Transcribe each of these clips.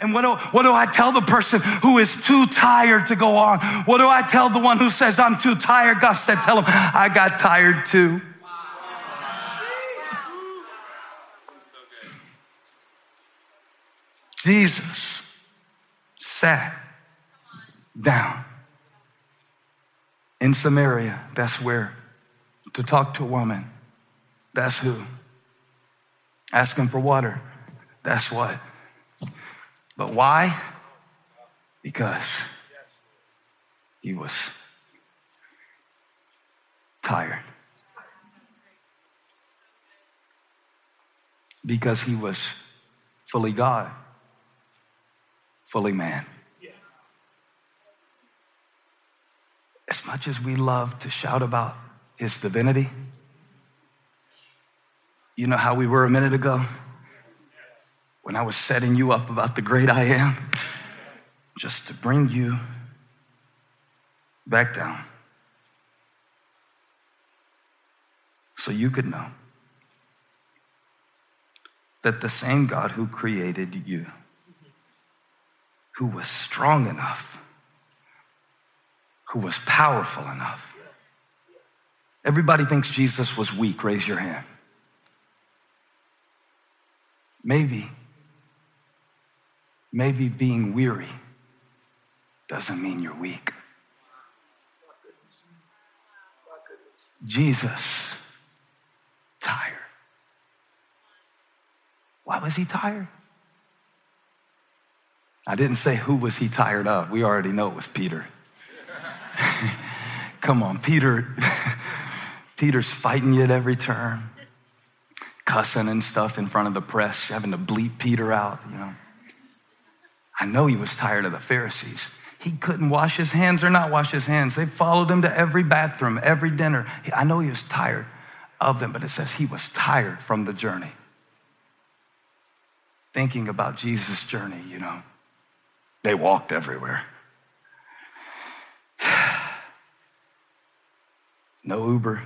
And what do, what do I tell the person who is too tired to go on? What do I tell the one who says, I'm too tired? God said, Tell him, I got tired too. Jesus sat down in Samaria. That's where to talk to a woman. That's who. Asking for water. That's what. But why? Because he was tired. Because he was fully God, fully man. As much as we love to shout about his divinity, you know how we were a minute ago? When I was setting you up about the great I am, just to bring you back down so you could know that the same God who created you, who was strong enough, who was powerful enough. Everybody thinks Jesus was weak. Raise your hand. Maybe, maybe being weary doesn't mean you're weak. Jesus, tired. Why was he tired? I didn't say who was he tired of. We already know it was Peter. Come on, Peter. Peter's fighting you at every turn, cussing and stuff in front of the press, having to bleep Peter out, you know. I know he was tired of the Pharisees. He couldn't wash his hands or not wash his hands. They followed him to every bathroom, every dinner. I know he was tired of them, but it says he was tired from the journey. Thinking about Jesus' journey, you know. They walked everywhere. No Uber.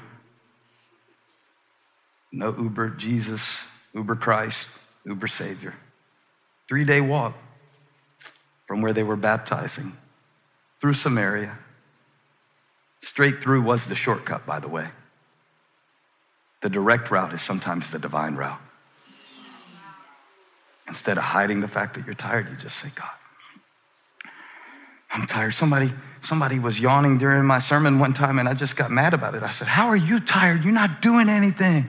No Uber Jesus, Uber Christ, Uber Savior. Three day walk from where they were baptizing through Samaria. Straight through was the shortcut, by the way. The direct route is sometimes the divine route. Instead of hiding the fact that you're tired, you just say, God, I'm tired. Somebody, somebody was yawning during my sermon one time and I just got mad about it. I said, How are you tired? You're not doing anything.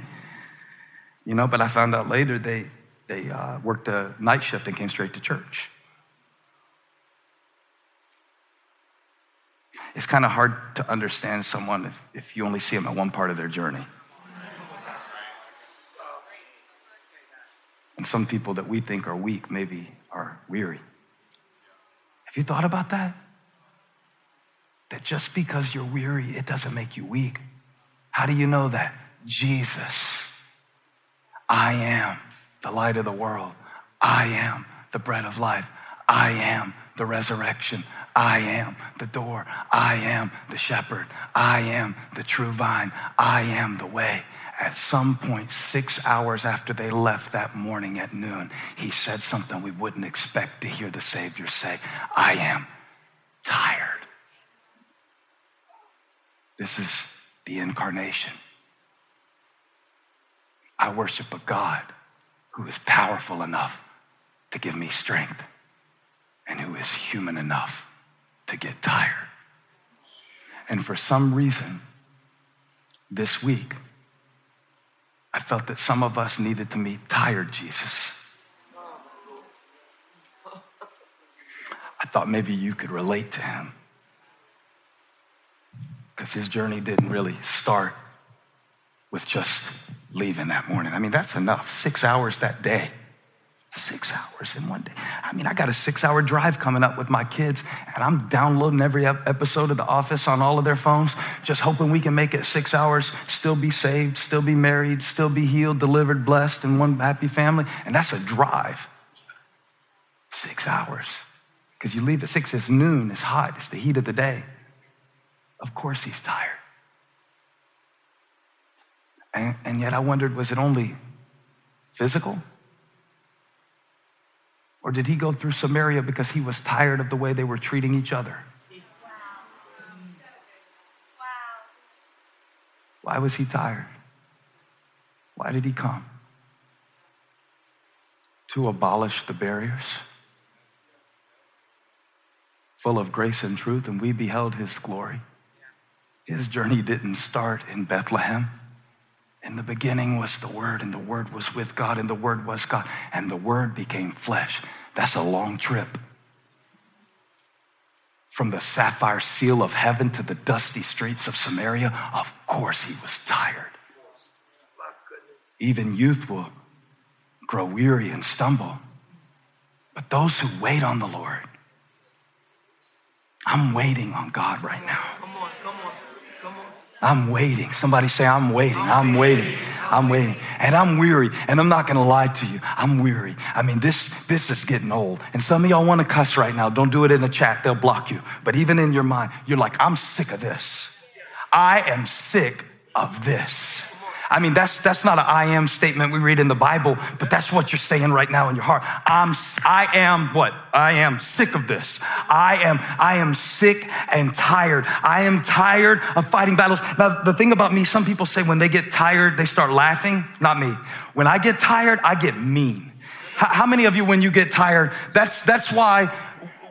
You know, but I found out later they, they uh, worked a night shift and came straight to church. It's kind of hard to understand someone if, if you only see them at one part of their journey. And some people that we think are weak maybe are weary. Have you thought about that? That just because you're weary, it doesn't make you weak. How do you know that? Jesus. I am the light of the world. I am the bread of life. I am the resurrection. I am the door. I am the shepherd. I am the true vine. I am the way. At some point, six hours after they left that morning at noon, he said something we wouldn't expect to hear the Savior say I am tired. This is the incarnation. I worship a God who is powerful enough to give me strength and who is human enough to get tired. And for some reason, this week, I felt that some of us needed to meet tired Jesus. I thought maybe you could relate to him because his journey didn't really start with just leaving that morning. I mean, that's enough. Six hours that day. Six hours in one day. I mean, I got a six hour drive coming up with my kids, and I'm downloading every episode of The Office on all of their phones, just hoping we can make it six hours, still be saved, still be married, still be healed, delivered, blessed, in one happy family. And that's a drive. Six hours. Because you leave at six, it's noon, it's hot, it's the heat of the day. Of course, he's tired. And, and yet I wondered was it only physical? Or did he go through Samaria because he was tired of the way they were treating each other? Why was he tired? Why did he come? To abolish the barriers, full of grace and truth, and we beheld his glory. His journey didn't start in Bethlehem. In the beginning was the Word, and the Word was with God, and the Word was God, and the Word became flesh. That's a long trip. From the sapphire seal of heaven to the dusty streets of Samaria, of course he was tired. Even youth will grow weary and stumble. But those who wait on the Lord, I'm waiting on God right now. I'm waiting. Somebody say, I'm waiting. I'm waiting. I'm waiting. And I'm weary. And I'm not going to lie to you. I'm weary. I mean, this, this is getting old. And some of y'all want to cuss right now. Don't do it in the chat. They'll block you. But even in your mind, you're like, I'm sick of this. I am sick of this. I mean, that's, that's not an I am statement we read in the Bible, but that's what you're saying right now in your heart. I'm, I am what? I am sick of this. I am, I am sick and tired. I am tired of fighting battles. Now, the thing about me, some people say when they get tired, they start laughing. Not me. When I get tired, I get mean. How, how many of you, when you get tired, that's, that's why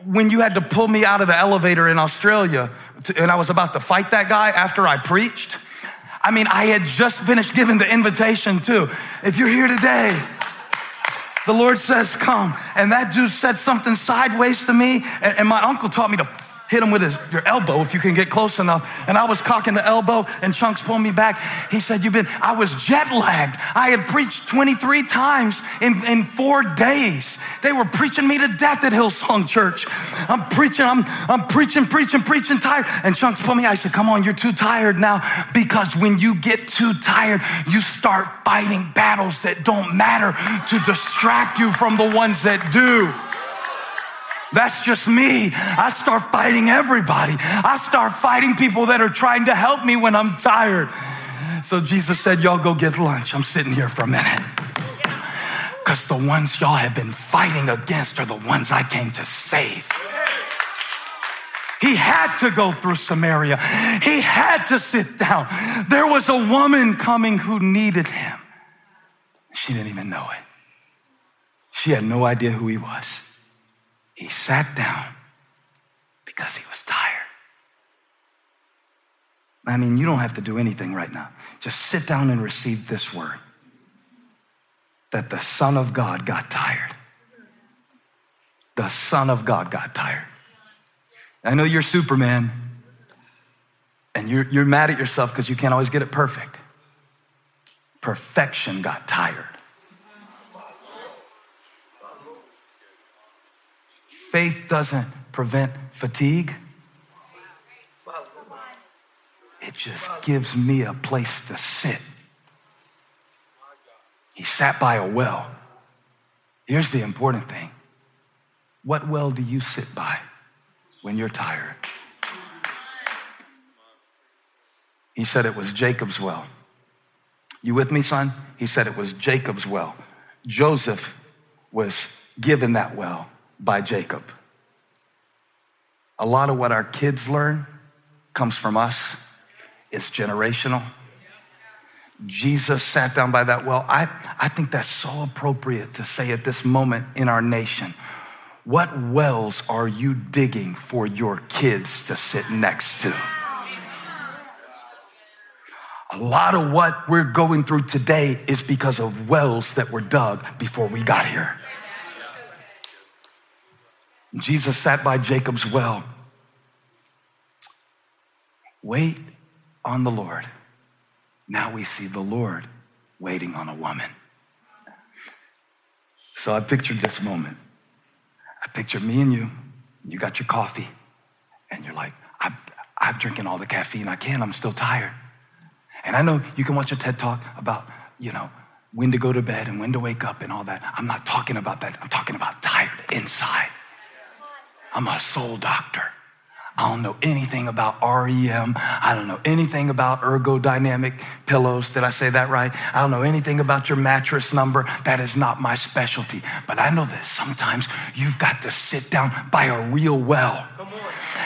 when you had to pull me out of the elevator in Australia to, and I was about to fight that guy after I preached, I mean, I had just finished giving the invitation too. If you're here today, the Lord says, Come. And that dude said something sideways to me, and, and my uncle taught me to hit him with his, your elbow if you can get close enough. And I was cocking the elbow and Chunks pulled me back. He said, You've been, I was jet lagged. I had preached 23 times in, in four days. They were preaching me to death at Hillsong Church. I'm preaching, I'm, I'm preaching, preaching, preaching, tired. And Chunks pulled me. I said, Come on, you're too tired now. Because when you get too tired, you start fighting battles that don't matter to distract you from the ones that do. That's just me. I start fighting everybody. I start fighting people that are trying to help me when I'm tired. So Jesus said, Y'all go get lunch. I'm sitting here for a minute. Because the ones y'all have been fighting against are the ones I came to save. He had to go through Samaria. He had to sit down. There was a woman coming who needed him. She didn't even know it. She had no idea who he was. He sat down because he was tired. I mean, you don't have to do anything right now. Just sit down and receive this word that the Son of God got tired. The Son of God got tired. I know you're Superman and you're, you're mad at yourself because you can't always get it perfect. Perfection got tired. Faith doesn't prevent fatigue. It just gives me a place to sit. He sat by a well. Here's the important thing what well do you sit by when you're tired? He said it was Jacob's well. You with me, son? He said it was Jacob's well. Joseph was given that well by Jacob. A lot of what our kids learn comes from us, it's generational. Jesus sat down by that well. I, I think that's so appropriate to say at this moment in our nation. What wells are you digging for your kids to sit next to? A lot of what we're going through today is because of wells that were dug before we got here. Jesus sat by Jacob's well. Wait on the Lord. Now we see the Lord waiting on a woman. So I pictured this moment. I picture me and you. You got your coffee, and you're like, I'm, I'm drinking all the caffeine I can. I'm still tired. And I know you can watch a TED talk about, you know, when to go to bed and when to wake up and all that. I'm not talking about that. I'm talking about tired inside. I'm a soul doctor. I don't know anything about REM. I don't know anything about ergodynamic pillows. Did I say that right? I don't know anything about your mattress number. That is not my specialty. But I know that sometimes you've got to sit down by a real well.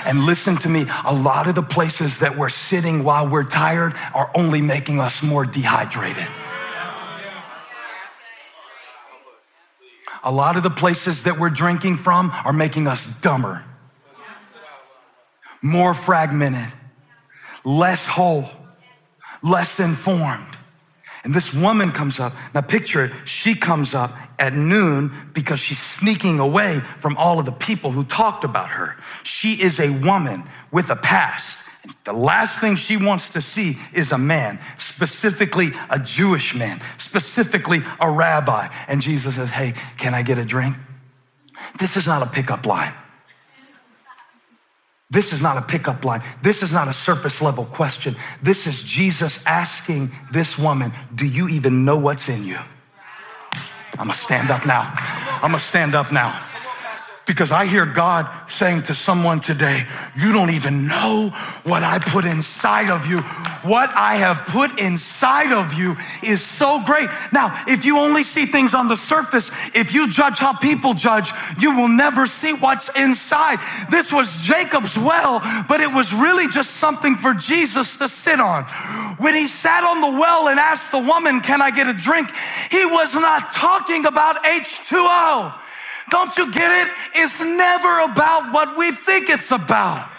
And listen to me, a lot of the places that we're sitting while we're tired are only making us more dehydrated. A lot of the places that we're drinking from are making us dumber more fragmented, less whole, less informed. And this woman comes up. Now picture it. She comes up at noon because she's sneaking away from all of the people who talked about her. She is a woman with a past. The last thing she wants to see is a man, specifically a Jewish man, specifically a rabbi. And Jesus says, Hey, can I get a drink? This is not a pickup line. This is not a pickup line. This is not a surface level question. This is Jesus asking this woman, Do you even know what's in you? I'm gonna stand up now. I'm gonna stand up now. Because I hear God saying to someone today, you don't even know what I put inside of you. What I have put inside of you is so great. Now, if you only see things on the surface, if you judge how people judge, you will never see what's inside. This was Jacob's well, but it was really just something for Jesus to sit on. When he sat on the well and asked the woman, Can I get a drink? He was not talking about H2O. Don't you get it? It's never about what we think it's about.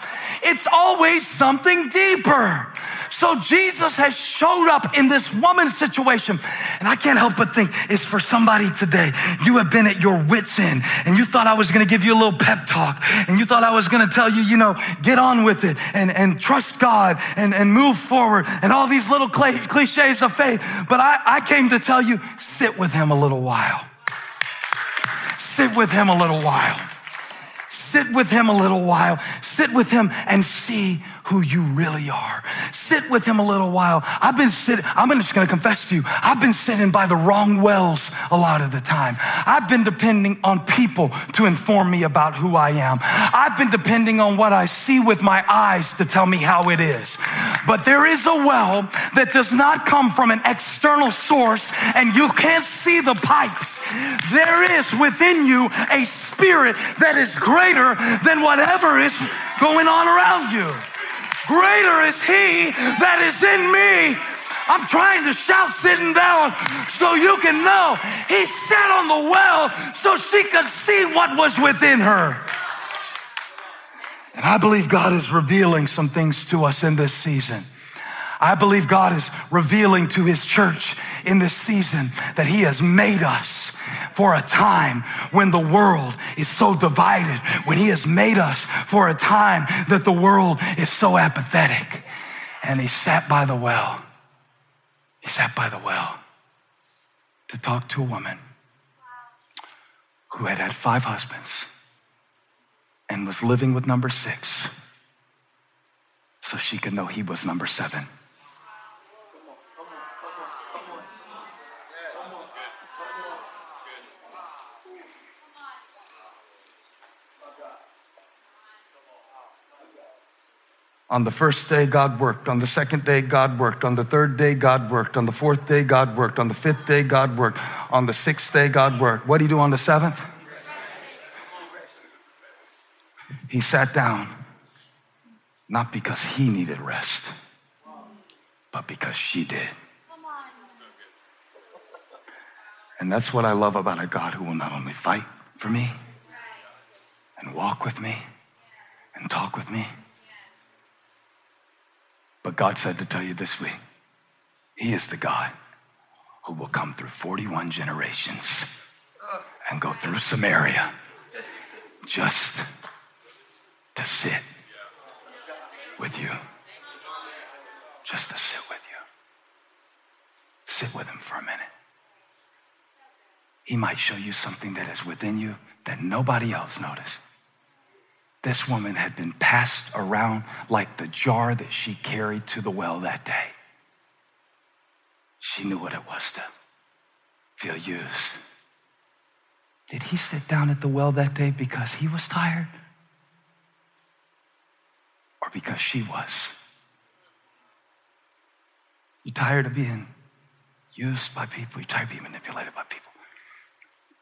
It's always something deeper. So Jesus has showed up in this woman's situation. And I can't help but think it's for somebody today. You have been at your wits end and you thought I was going to give you a little pep talk and you thought I was going to tell you, you know, get on with it and, and trust God and, and move forward and all these little cliches of faith. But I, I came to tell you, sit with him a little while. Sit with him a little while. Sit with him a little while. Sit with him and see who you really are. Sit with him a little while. I've been sitting, I'm just to confess to you, I've been sitting by the wrong wells a lot of the time. I've been depending on people to inform me about who I am. I've been depending on what I see with my eyes to tell me how it is. But there is a well that does not come from an external source and you can't see the pipes. There is within you a spirit that is greater than whatever is going on around you. Greater is he that is in me. I'm trying to shout sitting down so you can know. He sat on the well so she could see what was within her. And I believe God is revealing some things to us in this season. I believe God is revealing to his church in this season that he has made us for a time when the world is so divided, when he has made us for a time that the world is so apathetic. And he sat by the well. He sat by the well to talk to a woman who had had five husbands and was living with number six so she could know he was number seven. On the first day, God worked. On the second day, God worked. On the third day, God worked. On the fourth day, God worked. On the fifth day, God worked. On the sixth day, God worked. What did he do on the seventh? He sat down, not because he needed rest, but because she did. And that's what I love about a God who will not only fight for me and walk with me and talk with me but God said to tell you this week, He is the God who will come through 41 generations and go through Samaria just to sit with you. Just to sit with you. Sit with Him for a minute. He might show you something that is within you that nobody else noticed. This woman had been passed around like the jar that she carried to the well that day. She knew what it was to feel used. Did he sit down at the well that day because he was tired? Or because she was. You tired of being used by people? You tired of being manipulated by people?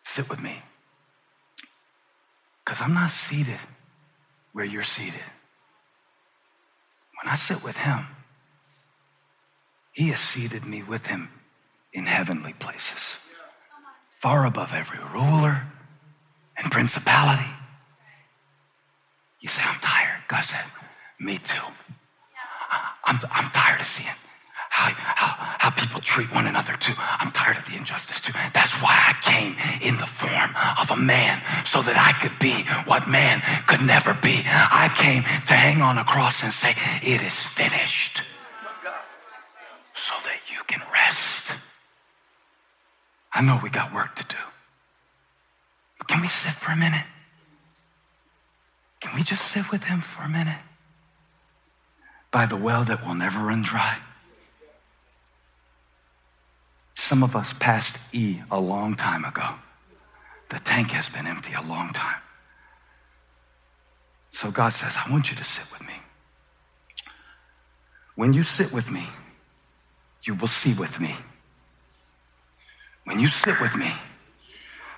Sit with me. Because I'm not seated where you're seated. When I sit with him, he has seated me with him in heavenly places, far above every ruler and principality. You say, I'm tired. God said, Me too. I'm, I'm tired of seeing how, how, how people treat one another too. I'm tired of the injustice too. That's why I came in the form of a man so that I could be what man could never be. I came to hang on a cross and say, It is finished so that you can rest. I know we got work to do. But can we sit for a minute? Can we just sit with him for a minute? By the well that will never run dry. Some of us passed E a long time ago. The tank has been empty a long time. So God says, I want you to sit with me. When you sit with me, you will see with me. When you sit with me,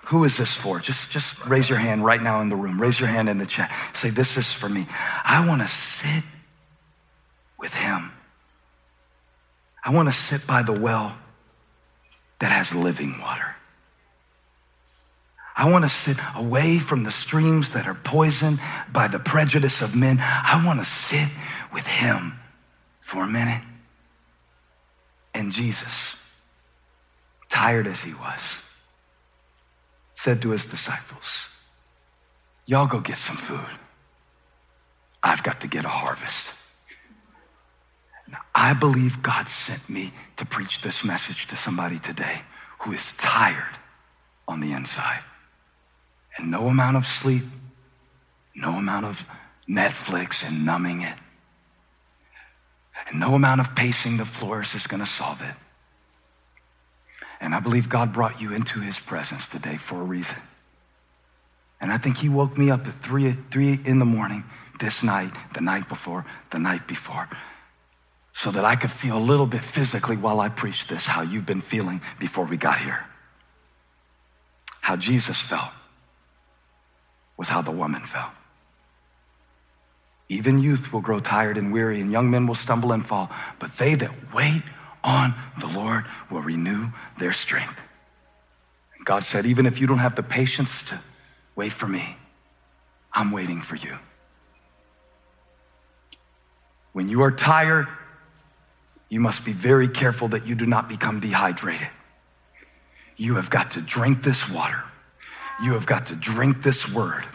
who is this for? Just, just raise your hand right now in the room. Raise your hand in the chat. Say, This is for me. I want to sit with him. I want to sit by the well that has living water. I want to sit away from the streams that are poisoned by the prejudice of men. I want to sit with him for a minute. And Jesus, tired as he was, said to his disciples, Y'all go get some food. I've got to get a harvest. I believe God sent me to preach this message to somebody today who is tired on the inside. And no amount of sleep, no amount of Netflix and numbing it, and no amount of pacing the floors is going to solve it. And I believe God brought you into his presence today for a reason. And I think he woke me up at three, three in the morning this night, the night before, the night before, so that I could feel a little bit physically while I preach this, how you've been feeling before we got here. How Jesus felt was how the woman felt. Even youth will grow tired and weary, and young men will stumble and fall, but they that wait on the Lord will renew their strength. And God said, Even if you don't have the patience to wait for me, I'm waiting for you. When you are tired, you must be very careful that you do not become dehydrated. You have got to drink this water. You have got to drink this word.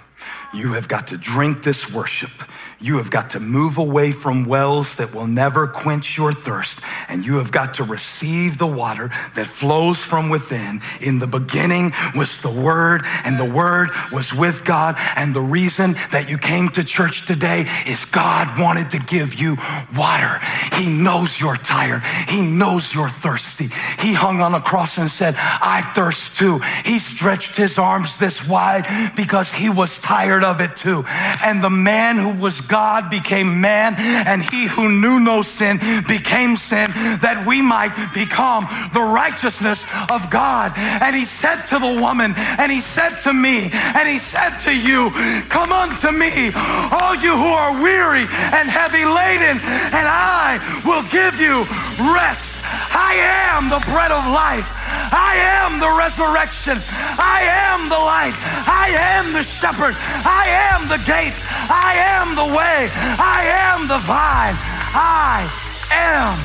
You have got to drink this worship. You have got to move away from wells that will never quench your thirst. And you have got to receive the water that flows from within. In the beginning was the Word, and the Word was with God. And the reason that you came to church today is God wanted to give you water. He knows you're tired, He knows you're thirsty. He hung on a cross and said, I thirst too. He stretched his arms this wide because he was tired of it too. And the man who was God became man, and he who knew no sin became sin, that we might become the righteousness of God. And he said to the woman, and he said to me, and he said to you, Come unto me, all you who are weary and heavy laden, and I will give you rest. I am the bread of life. I am the resurrection. I am the light. I am the shepherd. I am the gate. I am the way. I am the vine. I am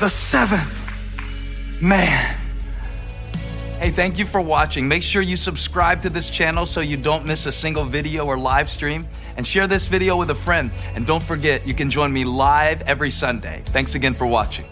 the seventh man. Hey, thank you for watching. Make sure you subscribe to this channel so you don't miss a single video or live stream. And share this video with a friend. And don't forget, you can join me live every Sunday. Thanks again for watching.